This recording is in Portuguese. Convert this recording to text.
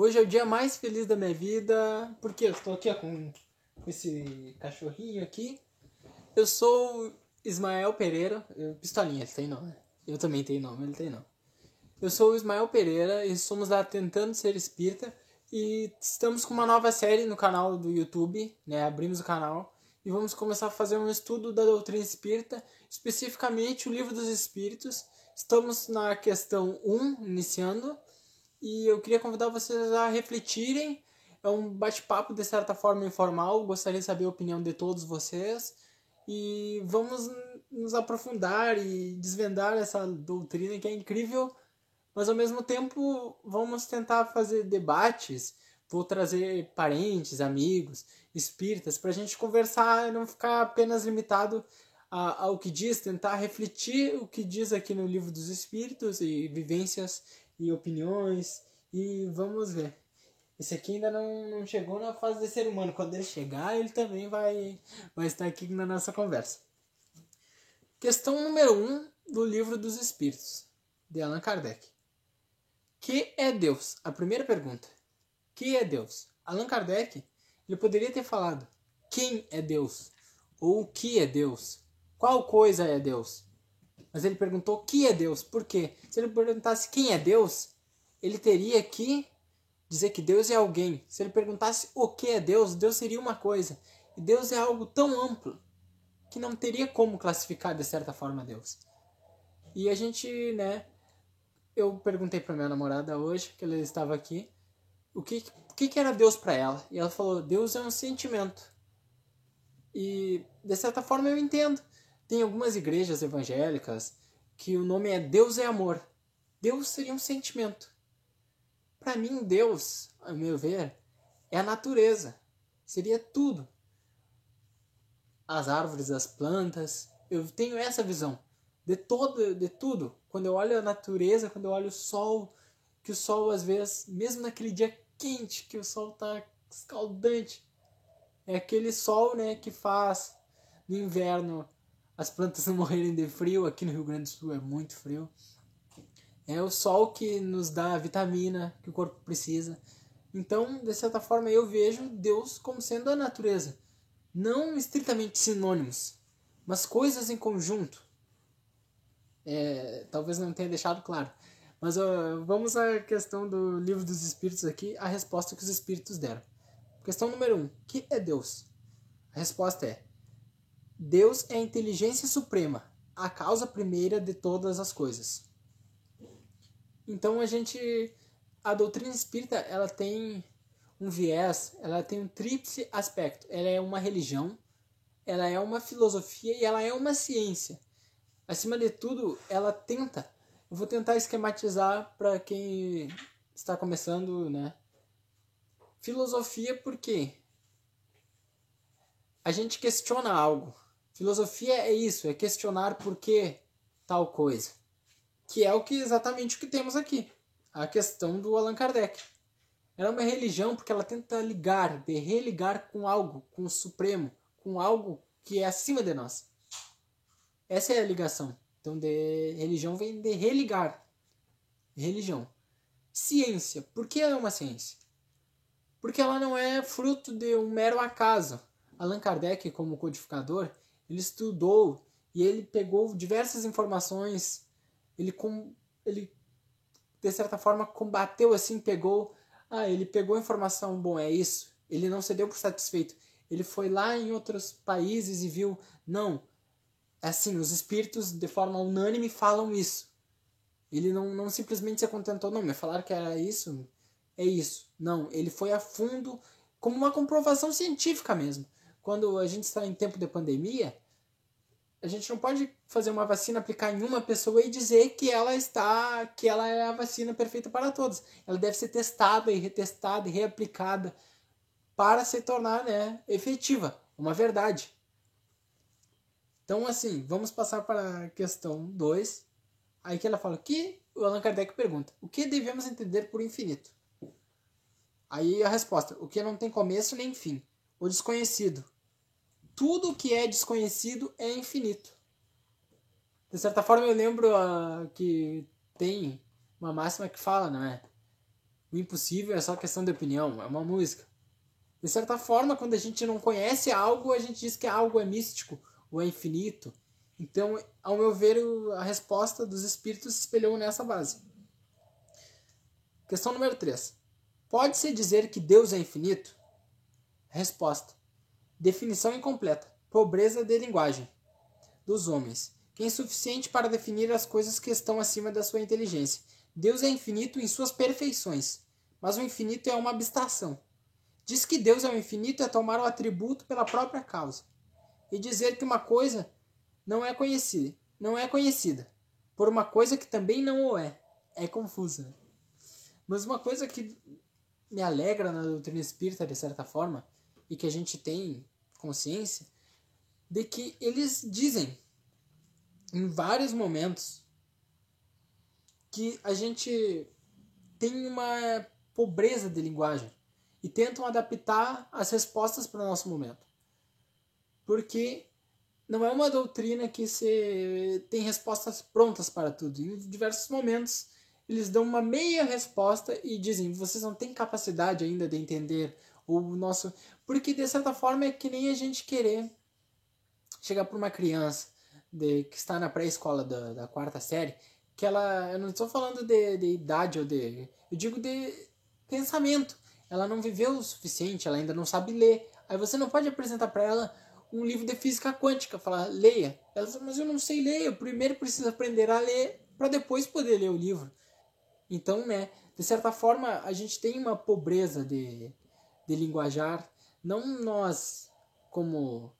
Hoje é o dia mais feliz da minha vida, porque eu estou aqui com, esse cachorrinho aqui. Eu sou Ismael Pereira, eu, Pistolinha, ele tem nome. Eu também tenho nome, ele tem nome. Eu sou o Ismael Pereira e somos da Tentando Ser Espírita e estamos com uma nova série no canal do YouTube, né? Abrimos o canal e vamos começar a fazer um estudo da doutrina espírita, especificamente o Livro dos Espíritos. Estamos na questão 1, iniciando, e eu queria convidar vocês a refletirem. É um bate-papo de certa forma informal, gostaria de saber a opinião de todos vocês e vamos nos aprofundar e desvendar essa doutrina que é incrível mas ao mesmo tempo vamos tentar fazer debates. Vou trazer parentes, amigos, espíritas, para a gente conversar e não ficar apenas limitado ao que diz, tentar refletir o que diz aqui no livro dos espíritos e vivências e opiniões. E vamos ver. Esse aqui ainda não, não chegou na fase de ser humano. Quando ele chegar, ele também vai, vai estar aqui na nossa conversa. Questão número 1 um do livro dos Espíritos, de Allan Kardec. Que é Deus? A primeira pergunta. Que é Deus? Allan Kardec, ele poderia ter falado quem é Deus ou o que é Deus? Qual coisa é Deus? Mas ele perguntou que é Deus. Por quê? Se ele perguntasse quem é Deus, ele teria que dizer que Deus é alguém. Se ele perguntasse o que é Deus, Deus seria uma coisa. E Deus é algo tão amplo que não teria como classificar de certa forma Deus. E a gente, né, eu perguntei para minha namorada hoje, que ela estava aqui, o que, o que era Deus para ela. E ela falou: Deus é um sentimento. E de certa forma eu entendo. Tem algumas igrejas evangélicas que o nome é Deus é amor. Deus seria um sentimento. Para mim, Deus, a meu ver, é a natureza. Seria tudo. As árvores, as plantas. Eu tenho essa visão de todo, de tudo. Quando eu olho a natureza, quando eu olho o sol, que o sol às vezes, mesmo naquele dia quente, que o sol tá escaldante, é aquele sol, né, que faz no inverno as plantas não morrerem de frio. Aqui no Rio Grande do Sul é muito frio. É o sol que nos dá a vitamina que o corpo precisa. Então, de certa forma, eu vejo Deus como sendo a natureza. Não estritamente sinônimos, mas coisas em conjunto. É, talvez não tenha deixado claro. Mas vamos à questão do livro dos espíritos aqui, a resposta que os espíritos deram. Questão número 1. Um, que é Deus? A resposta é: Deus é a inteligência suprema, a causa primeira de todas as coisas. Então a gente a doutrina espírita, ela tem um viés, ela tem um tríplice aspecto. Ela é uma religião, ela é uma filosofia e ela é uma ciência acima de tudo, ela tenta. Eu vou tentar esquematizar para quem está começando, né? Filosofia porque a gente questiona algo. Filosofia é isso, é questionar por que tal coisa. Que é o que exatamente o que temos aqui. A questão do Allan Kardec. Ela é uma religião porque ela tenta ligar, de religar com algo, com o Supremo, com algo que é acima de nós. Essa é a ligação. Então, de religião vem de religar. Religião. Ciência. Por que é uma ciência? Porque ela não é fruto de um mero acaso. Allan Kardec, como codificador, ele estudou e ele pegou diversas informações. Ele, com, ele de certa forma, combateu assim, pegou. Ah, ele pegou a informação, bom, é isso. Ele não se deu por satisfeito. Ele foi lá em outros países e viu, não, assim, os espíritos de forma unânime falam isso. Ele não, não simplesmente se contentou, não, me falaram que era isso, é isso. Não, ele foi a fundo, como uma comprovação científica mesmo. Quando a gente está em tempo de pandemia, a gente não pode fazer uma vacina, aplicar em uma pessoa e dizer que ela está, que ela é a vacina perfeita para todos. Ela deve ser testada e retestada e reaplicada para se tornar né, efetiva, uma verdade. Então, assim, vamos passar para a questão 2. Aí que ela fala que o Allan Kardec pergunta: o que devemos entender por infinito? Aí a resposta: o que não tem começo nem fim. O desconhecido. Tudo que é desconhecido é infinito. De certa forma, eu lembro uh, que tem uma máxima que fala, não é? O impossível é só questão de opinião, é uma música. De certa forma, quando a gente não conhece algo, a gente diz que algo é místico ou é infinito. Então, ao meu ver, a resposta dos espíritos se espelhou nessa base. Questão número 3. Pode-se dizer que Deus é infinito? Resposta. Definição incompleta. Pobreza de linguagem dos homens, que é insuficiente para definir as coisas que estão acima da sua inteligência. Deus é infinito em suas perfeições, mas o infinito é uma abstração. Diz que Deus é o infinito é tomar o atributo pela própria causa e dizer que uma coisa não é conhecida, não é conhecida por uma coisa que também não o é. É confusa. Mas uma coisa que me alegra na doutrina espírita de certa forma e que a gente tem consciência de que eles dizem em vários momentos que a gente tem uma pobreza de linguagem e tentam adaptar as respostas para o nosso momento. Porque não é uma doutrina que se tem respostas prontas para tudo. Em diversos momentos eles dão uma meia resposta e dizem: vocês não têm capacidade ainda de entender o nosso. Porque de certa forma é que nem a gente querer chegar para uma criança de, que está na pré-escola da, da quarta série, que ela. Eu não estou falando de, de idade ou de. Eu digo de pensamento. Ela não viveu o suficiente, ela ainda não sabe ler. Aí você não pode apresentar para ela um livro de física quântica, falar, leia. Ela diz, mas eu não sei ler, eu primeiro preciso aprender a ler para depois poder ler o livro. Então, né, de certa forma, a gente tem uma pobreza de, de linguajar, não nós como